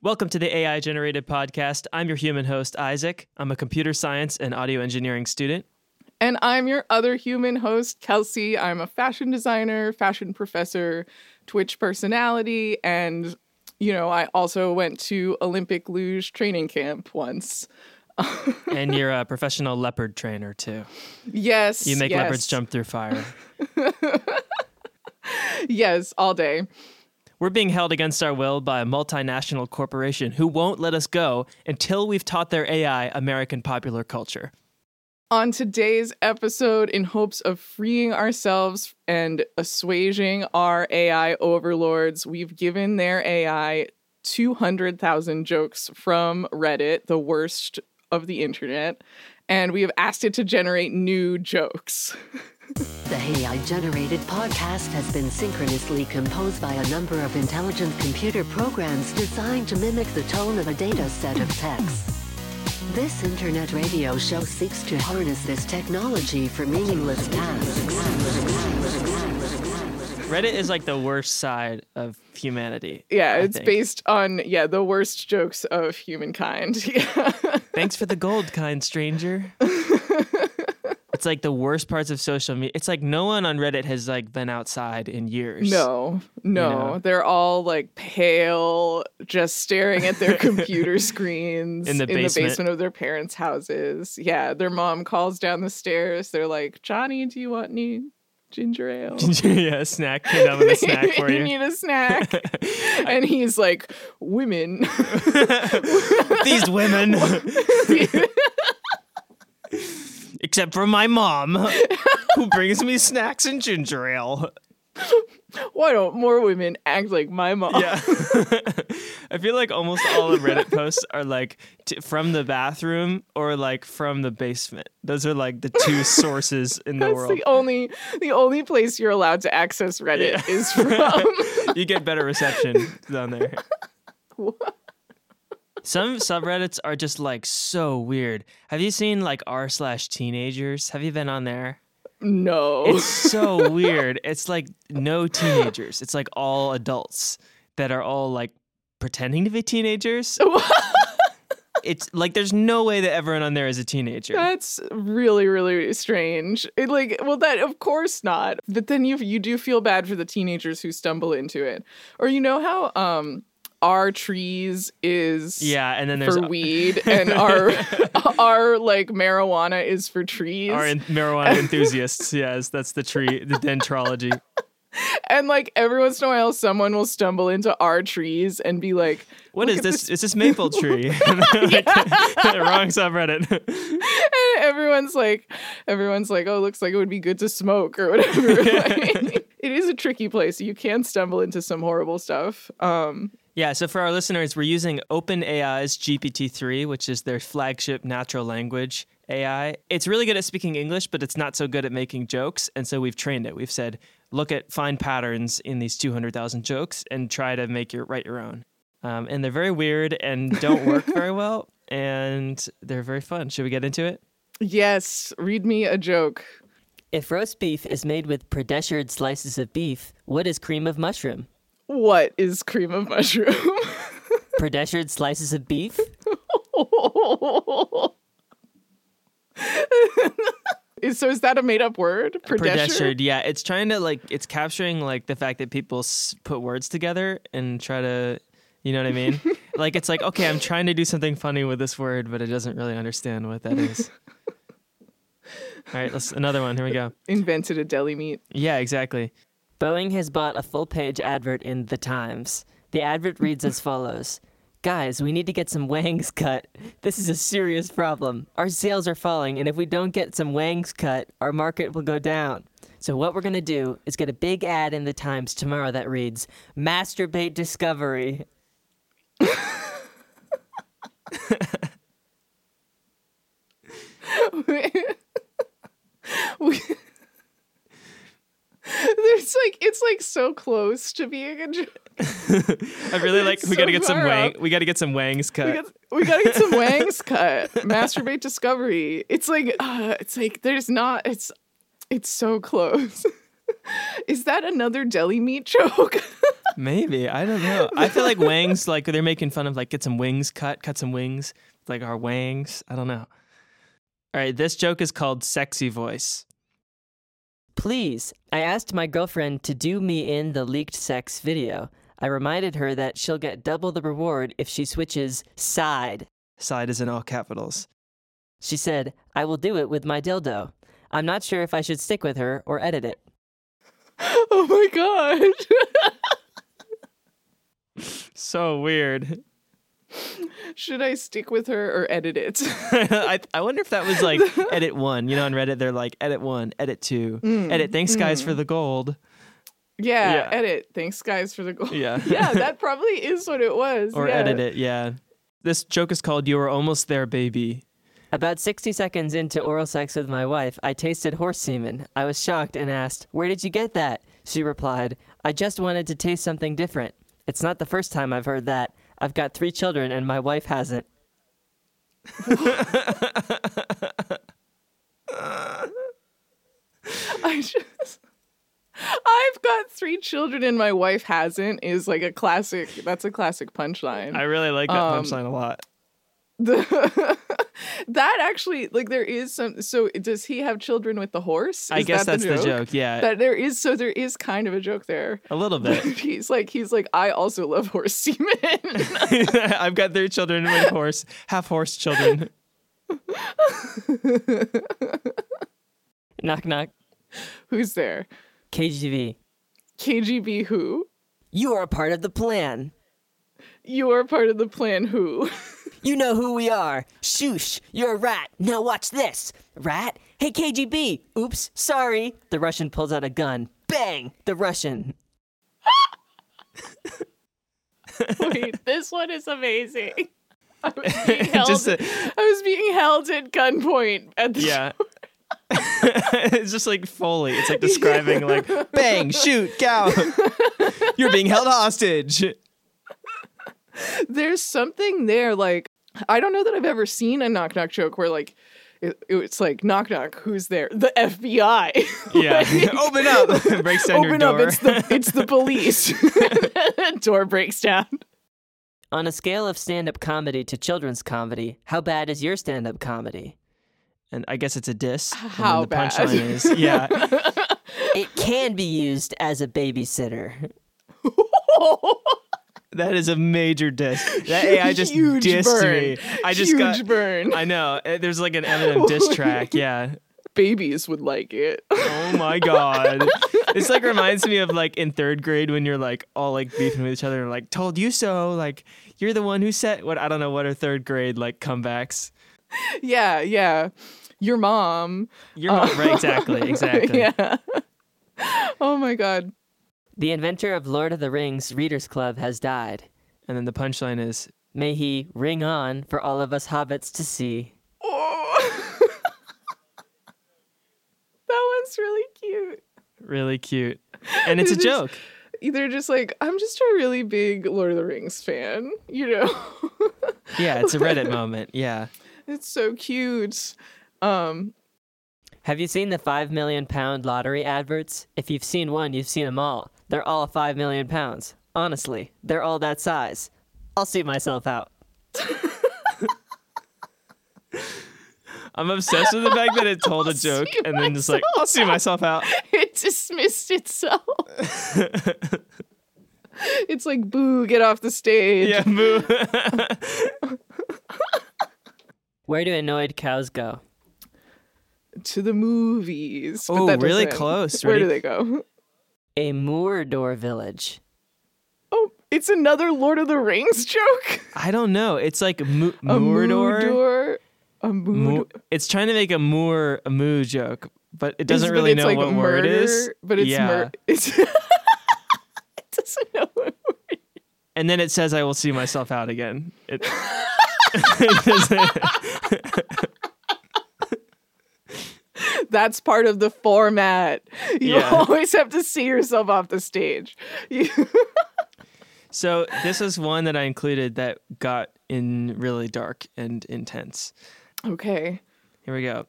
Welcome to the AI Generated Podcast. I'm your human host, Isaac. I'm a computer science and audio engineering student. And I'm your other human host, Kelsey. I'm a fashion designer, fashion professor, Twitch personality, and, you know, I also went to Olympic luge training camp once. and you're a professional leopard trainer, too. Yes. You make yes. leopards jump through fire. yes, all day. We're being held against our will by a multinational corporation who won't let us go until we've taught their AI American popular culture. On today's episode, in hopes of freeing ourselves and assuaging our AI overlords, we've given their AI 200,000 jokes from Reddit, the worst of the internet, and we have asked it to generate new jokes. The AI generated podcast has been synchronously composed by a number of intelligent computer programs designed to mimic the tone of a data set of text. This internet radio show seeks to harness this technology for meaningless tasks. Reddit is like the worst side of humanity. Yeah, I it's think. based on yeah, the worst jokes of humankind. Yeah. Thanks for the gold, kind stranger. it's like the worst parts of social media. It's like no one on Reddit has like been outside in years. No, no. know? They're all like pale, just staring at their computer screens In the basement. basement of their parents' houses. Yeah, their mom calls down the stairs. They're like, Johnny, do you want any ginger ale? yeah, a snack. Came down with a snack for you you. need a snack. and he's like, women. These women. Except for my mom, who brings me snacks and ginger ale. Why don't more women act like my mom? Yeah. I feel like almost all of Reddit posts are like t- from the bathroom or like from the basement. Those are like the two sources in the That's world. the only the only place you're allowed to access Reddit Yeah. is from you get better reception down there. Some subreddits are just like so weird. Have you seen like r slash teenagers? Have you been on there? No. It's so weird. It's like no teenagers. It's like all adults that are all like pretending to be teenagers. It's like there's no way that everyone on there is a teenager. That's really, really strange. It like, well, that of course not. But then you you do feel bad for the teenagers who stumble into it. Or you know how um our trees is Yeah, and then there's for weed and our our like marijuana is for trees. our en- marijuana enthusiasts. Yes, that's the tree, the dendrology. and like every once in a while someone will stumble into our trees and be like, "What is "Look is at this? Is this maple tree? Like, wrong subreddit. And everyone's like everyone's like oh looks like it would be good to smoke or whatever Like, it is a tricky place you can stumble into some horrible stuff um Yeah, so for our listeners, we're using OpenAI's GPT-3, which is their flagship natural language AI. It's really good at speaking English, but it's not so good at making jokes, and so we've trained it. We've said, look at find patterns in these 200,000 jokes and try to make your write your own. Um, and they're very weird and don't work very well, and they're very fun. Should we get into it? yes read me a joke If roast beef is made with predessured slices of beef, what is cream of mushroom? What is cream of mushroom Predessured slices of beef? So is that a made up word Predessured, yeah. It's trying to like it's capturing like the fact that people s- put words together and try to, you know what I mean? like it's like okay, I'm trying to do something funny with this word, but it doesn't really understand what that is. All right, let's another one. Here we go. invented a deli meat Yeah, exactly. Boeing has bought a full page advert in The Times. The advert reads as follows Guys, we need to get some wangs cut. This is a serious problem. Our sales are falling, and if we don't get some wangs cut, our market will go down. So, what we're going to do is get a big ad in The Times tomorrow that reads Masturbate Discovery. We- There's like it's like so close to being a joke. I really like. It's We got to get some wang. up. We got to get some wangs cut. We, got, we gotta get some wangs cut. Masturbate discovery. It's like uh, it's like there's not. It's it's so close. Is that another deli meat joke? Maybe I don't know. I feel like Wangs like they're making fun of like get some wings cut, cut some wings, like our Wangs. I don't know. All right, this joke is called "Sexy Voice." Please, I asked my girlfriend to do me in the leaked sex video. I reminded her that she'll get double the reward if she switches side. Side is in all capitals. She said, I will do it with my dildo. I'm not sure if I should stick with her or edit it. Oh my god. So weird. Should I stick with her or edit it? I, I wonder if that was like edit one. You know, on Reddit, they're like edit one, edit two, mm, edit. Thanks, guys, mm. for the gold. yeah, Yeah. edit. Thanks guys for the gold. Yeah. yeah, that probably is what it was. Or yeah. edit it. Yeah. This joke is called You Are Almost There, Baby." About 60 seconds into oral sex with my wife, I tasted horse semen. I was shocked and asked, Where did you get that? She replied, I just wanted to taste something different. It's not the first time I've heard that. I've got three children and my wife hasn't. I just I've got three children and my wife hasn't is like a classic that's a classic punchline. I really like that Um, punchline a lot. The- that actually like there is some so does he have children with the horse? I Is guess that that's the joke. Yeah, That there is so there is kind of a joke there. a little bit. he's like he's like I also love horse semen. I've got three children with horse, half horse children. Knock knock. Who's there? kgb KGB who? You are a part of the plan. You're part of the plan who? You know who we are. Shoosh, you're a rat. Now watch this. Rat? Hey, KGB. Oops, sorry. The Russian pulls out a gun. Bang! The Russian. Wait, this one is amazing. I was being held, a- I was being held at gunpoint at the Yeah. it's just like Foley. It's like describing like bang, shoot, cow. You're being held hostage. there's something there like I don't know that I've ever seen a knock knock joke where like it, it's like knock knock who's there the FBI Yeah. Open up. Breaks down open your up door. it's the it's the police door breaks down On a scale of stand up comedy to children's comedy, how bad is your stand up comedy? and I guess it's a diss. and then How the bad? punchline is yeah. It can be used as a babysitter. That is a major diss. That AI just Huge dissed burn. me. I just huge got burn I know. Uh, There's like an Eminem diss track. Yeah. babies would like it Oh my god. This like reminds me of like in third grade when you're like all like beefing with each other and like told you so. Like you're the one who said what I don't know what are third grade like comebacks. yeah yeah your mom You're not right. Exactly. Exactly. yeah oh my god The inventor of Lord of the Rings Readers Club has died. And then the punchline is May he ring on for all of us hobbits to see. oh. that one's really cute really cute. And it's a It is- joke. either just like I'm just a really big Lord of the Rings fan, you know. Yeah, it's a Reddit moment. Yeah. it's so cute. Um Have you seen the 5 million pound lottery adverts? If you've seen one, you've seen them all. They're all 5 million pounds. Honestly, they're all that size. I'll see myself out. I'm obsessed with the fact that it told a joke and then just like, I'll see myself out. it dismissed itself. it's like boo, get off the stage. Yeah, boo. Where do annoyed cows go? To the movies. but Oh, that really doesn't- close. Where Ready? do they go? A Moordor village. Oh, it's another Lord of the Rings joke. I don't know. It's like Mo- A Mordor. Moodor. A Mo- it's trying to make a moor a moo joke, but it doesn't It's- really it's know like what word it is. But it's yeah. mur- it's it doesn't know what word. and then it says, "I will see myself out again." It, it doesn't- That's part of the format. You Yeah. always have to see yourself off the stage. You- so this is one that I included that got in really dark and intense. okay. Here we go.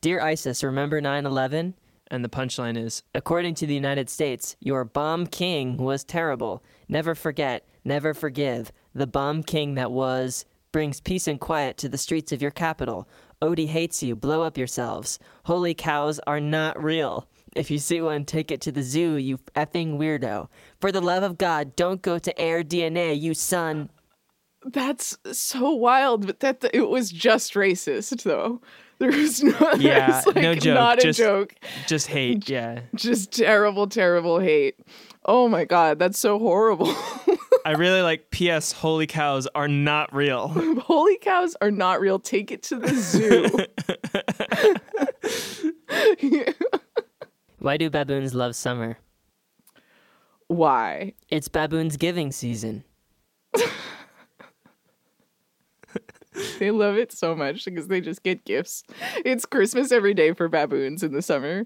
Dear ISIS, remember 9 11? And the punchline is According to the United States, your bomb king was terrible. Never forget, never forgive. The bomb king that was brings peace and quiet to the streets of your capital. Odie hates you. Blow up yourselves. Holy cows are not real. If you see one, take it to the zoo, you effing weirdo. For the love of God, don't go to Air DNA, you son. That's so wild, but that it was just racist though. There was no, Yeah, there's, like, no joke, Not a just- joke. just hate. Yeah. Just terrible, terrible hate. Oh my god, that's so horrible. I really like PS holy cows are not real. Holy cows are not real. Take it to the zoo. Why do baboons love summer? Why? It's baboons giving season. They love it so much because they just get gifts. It's Christmas every day for baboons in the summer.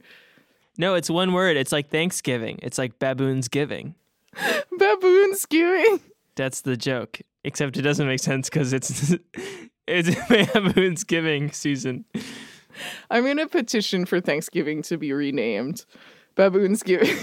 No, it's one word. It's like Thanksgiving. It's like baboons giving. Baboons skewing. That's the joke. Except it doesn't make sense because it's it's baboons giving season. I'm gonna petition for Thanksgiving to be renamed. Baboons giving.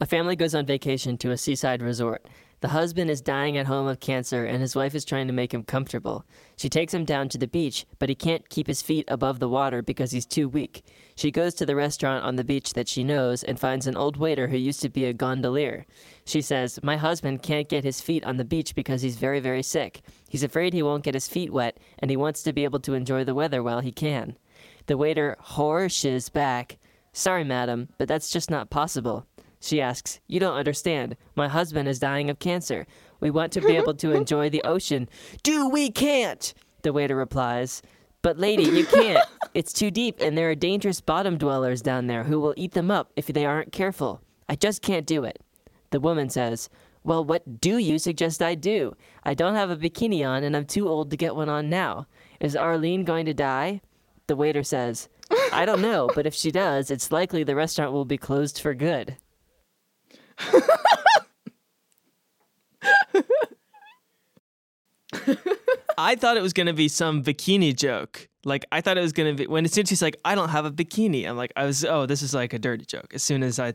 A family goes on vacation to a seaside resort. The husband is dying at home of cancer and his wife is trying to make him comfortable. She takes him down to the beach, but he can't keep his feet above the water because he's too weak. She goes to the restaurant on the beach that she knows and finds an old waiter who used to be a gondolier. She says, My husband can't get his feet on the beach because he's very, very sick. He's afraid he won't get his feet wet and he wants to be able to enjoy the weather while he can. The waiter horshes back. Sorry, madam, but that's just not possible. She asks, You don't understand. My husband is dying of cancer. We want to be able to enjoy the ocean. Do we can't? The waiter replies. But, lady, you can't. It's too deep, and there are dangerous bottom dwellers down there who will eat them up if they aren't careful. I just can't do it. The woman says, Well, what do you suggest I do? I don't have a bikini on, and I'm too old to get one on now. Is Arlene going to die? The waiter says, I don't know, but if she does, it's likely the restaurant will be closed for good. I thought it was gonna be some bikini joke. Like I thought it was gonna be when as soon as she's like, I don't have a bikini. I'm like, I was oh, this is like a dirty joke. As soon as I,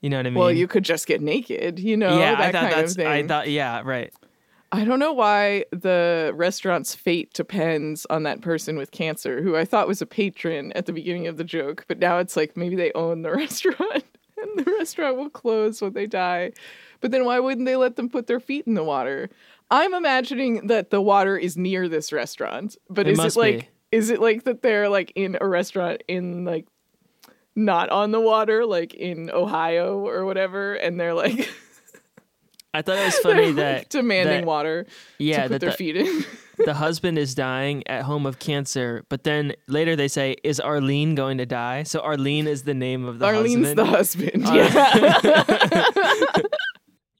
you know what I mean? well, you could just get naked, you know, yeah, I thought that's. I thought yeah, right. I don't know why the restaurant's fate depends on that person with cancer, who I thought was a patron at the beginning of the joke, but now it's like maybe they own the restaurant and the restaurant will close when they die. But then why wouldn't they let them put their feet in the water? I'm imagining that the water is near this restaurant, but It is it like be. is it like that they're like in a restaurant in like not on the water, like in Ohio or whatever, and they're like I thought it was funny they're, that like, demanding that- water Yeah, to put that their the, feet in. the husband is dying at home of cancer, but then later they say, "Is Arlene going to die?" So Arlene is the name of the Arlene's husband. the husband. Uh, yeah.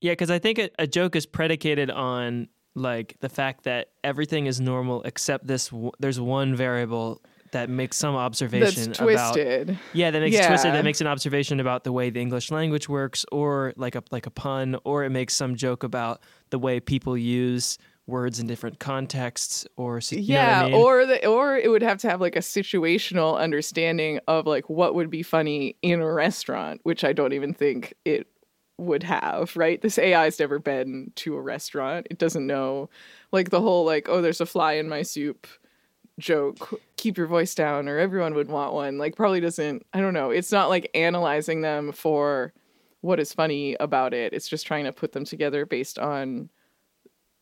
Yeah, because I think a, a joke is predicated on like the fact that everything is normal except this. W- there's one variable that makes some observation That's about. twisted. Yeah, that makes it twisted. Yeah. That makes an observation about the way the English language works, or like a like a pun, or it makes some joke about the way people use words in different contexts, or s- you know what yeah, I mean? or the or it would have to have like a situational understanding of like what would be funny in a restaurant, which I don't even think it would have, right? This AI's never been to a restaurant. It doesn't know like the whole like, oh, there's a fly in my soup joke. Keep your voice down or everyone would want one. Like probably doesn't I don't know. It's not like analyzing them for what is funny about it. It's just trying to put them together based on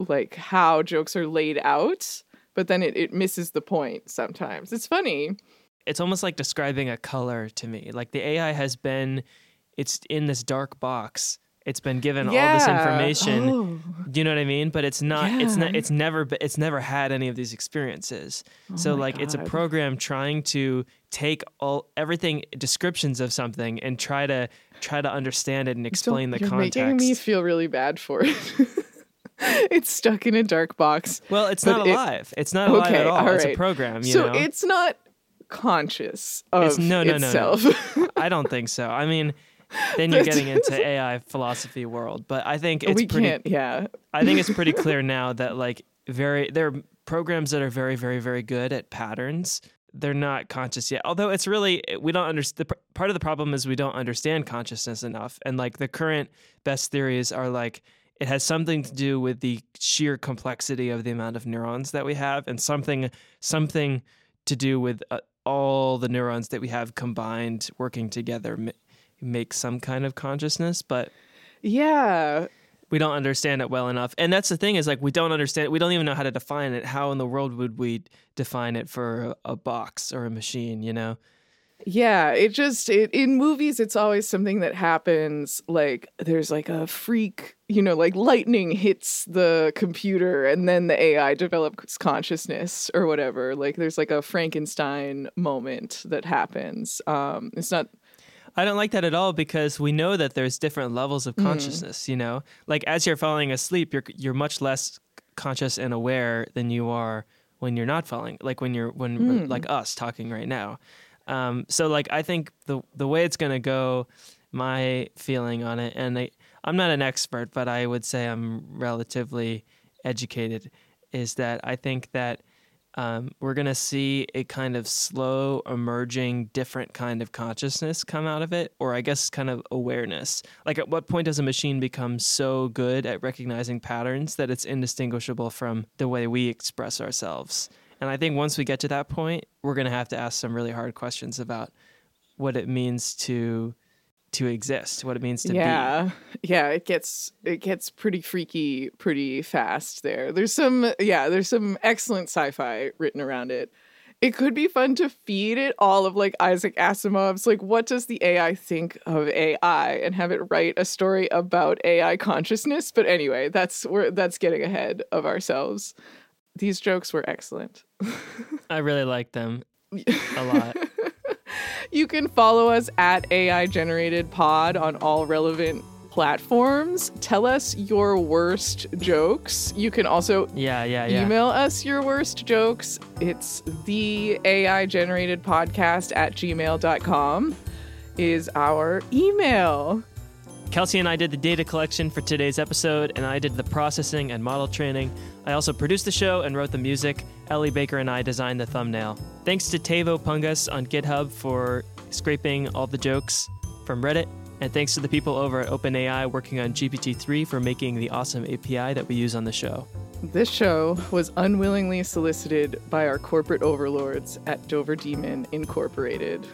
like how jokes are laid out, but then it, it misses the point sometimes. It's funny. it's almost like describing a color to me. Like the AI has been, it's in this dark box. It's been given all this information. Oh. Do you know what I mean? But it's not. It's not. It's never. It's never had any of these experiences. Oh so Oh my like, it's a program trying to take all everything descriptions of something and try to try to understand it and explain the You're context. making me feel really bad for it. it's stuck in a dark box. well, it's not it- alive. it's not alive Okay, at all. all It's a program. You so know. it's not conscious of It's- no, no, no, no. itself. I don't think so. I mean, then you're getting into AI philosophy world. But I think it's we pretty. can't. Yeah. I think it's pretty clear now that like very there are programs that are very very very good at patterns they're not conscious yet. Although it's really we don't understand. Part of the problem is we don't understand consciousness enough, and like the current best theories are like it has something to do with the sheer complexity of the amount of neurons that we have, and something something to do with uh, all the neurons that we have combined working together ma- make some kind of consciousness. But Yeah. we don't understand it well enough. And that's the thing is like we don't understand we don't even know how to define it. How in the world would we define it for a, a box or a machine, you know? Yeah, it just it, in movies it's always something that happens like there's like a freak, you know, like lightning hits the computer and then the AI develops consciousness or whatever. Like there's like a Frankenstein moment that happens. Um it's not I don't like that at all because we know that there's different levels of consciousness, you know? Like as you're falling asleep, you're you're much less conscious and aware than you are when you're not falling. Like when you're when like us talking right now. Um, so like I think the the way it's gonna go, my feeling on it, and I, I'm not an expert, but I would say I'm relatively educated, is that I think that um, we're gonna see a kind of slow emerging different kind of consciousness come out of it, or I guess kind of awareness. Like at what point does a machine become so good at recognizing patterns that it's indistinguishable from the way we express ourselves? And I think once we get to that point, we're going to have to ask some really hard questions about what it means to to exist, what it means to be. yeah. Yeah it gets it gets pretty freaky pretty fast there. There's some yeah there's some excellent sci-fi written around it. It could be fun to feed it all of like isaac asimov's like what does the ai think of ai and have it write a story about ai consciousness? But anyway that's we're that's getting ahead of ourselves these jokes were excellent I really like them a lot. You can follow us at AI Generated Pod on all relevant platforms. Tell us your worst jokes. You can also Yeah, yeah, yeah. email us your worst jokes. It's the AI Generated Podcast at gmail.com is our email. Kelsey and I did the data collection for today's episode, and I did the processing and model training. I also produced the show and wrote the music. Ellie Baker and I designed the thumbnail. Thanks to Taivo Pungas on GitHub for scraping all the jokes from Reddit. And thanks to the people over at OpenAI working on GPT 3 for making the awesome API that we use on the show. This show was unwillingly solicited by our corporate overlords at Dover Demon Incorporated.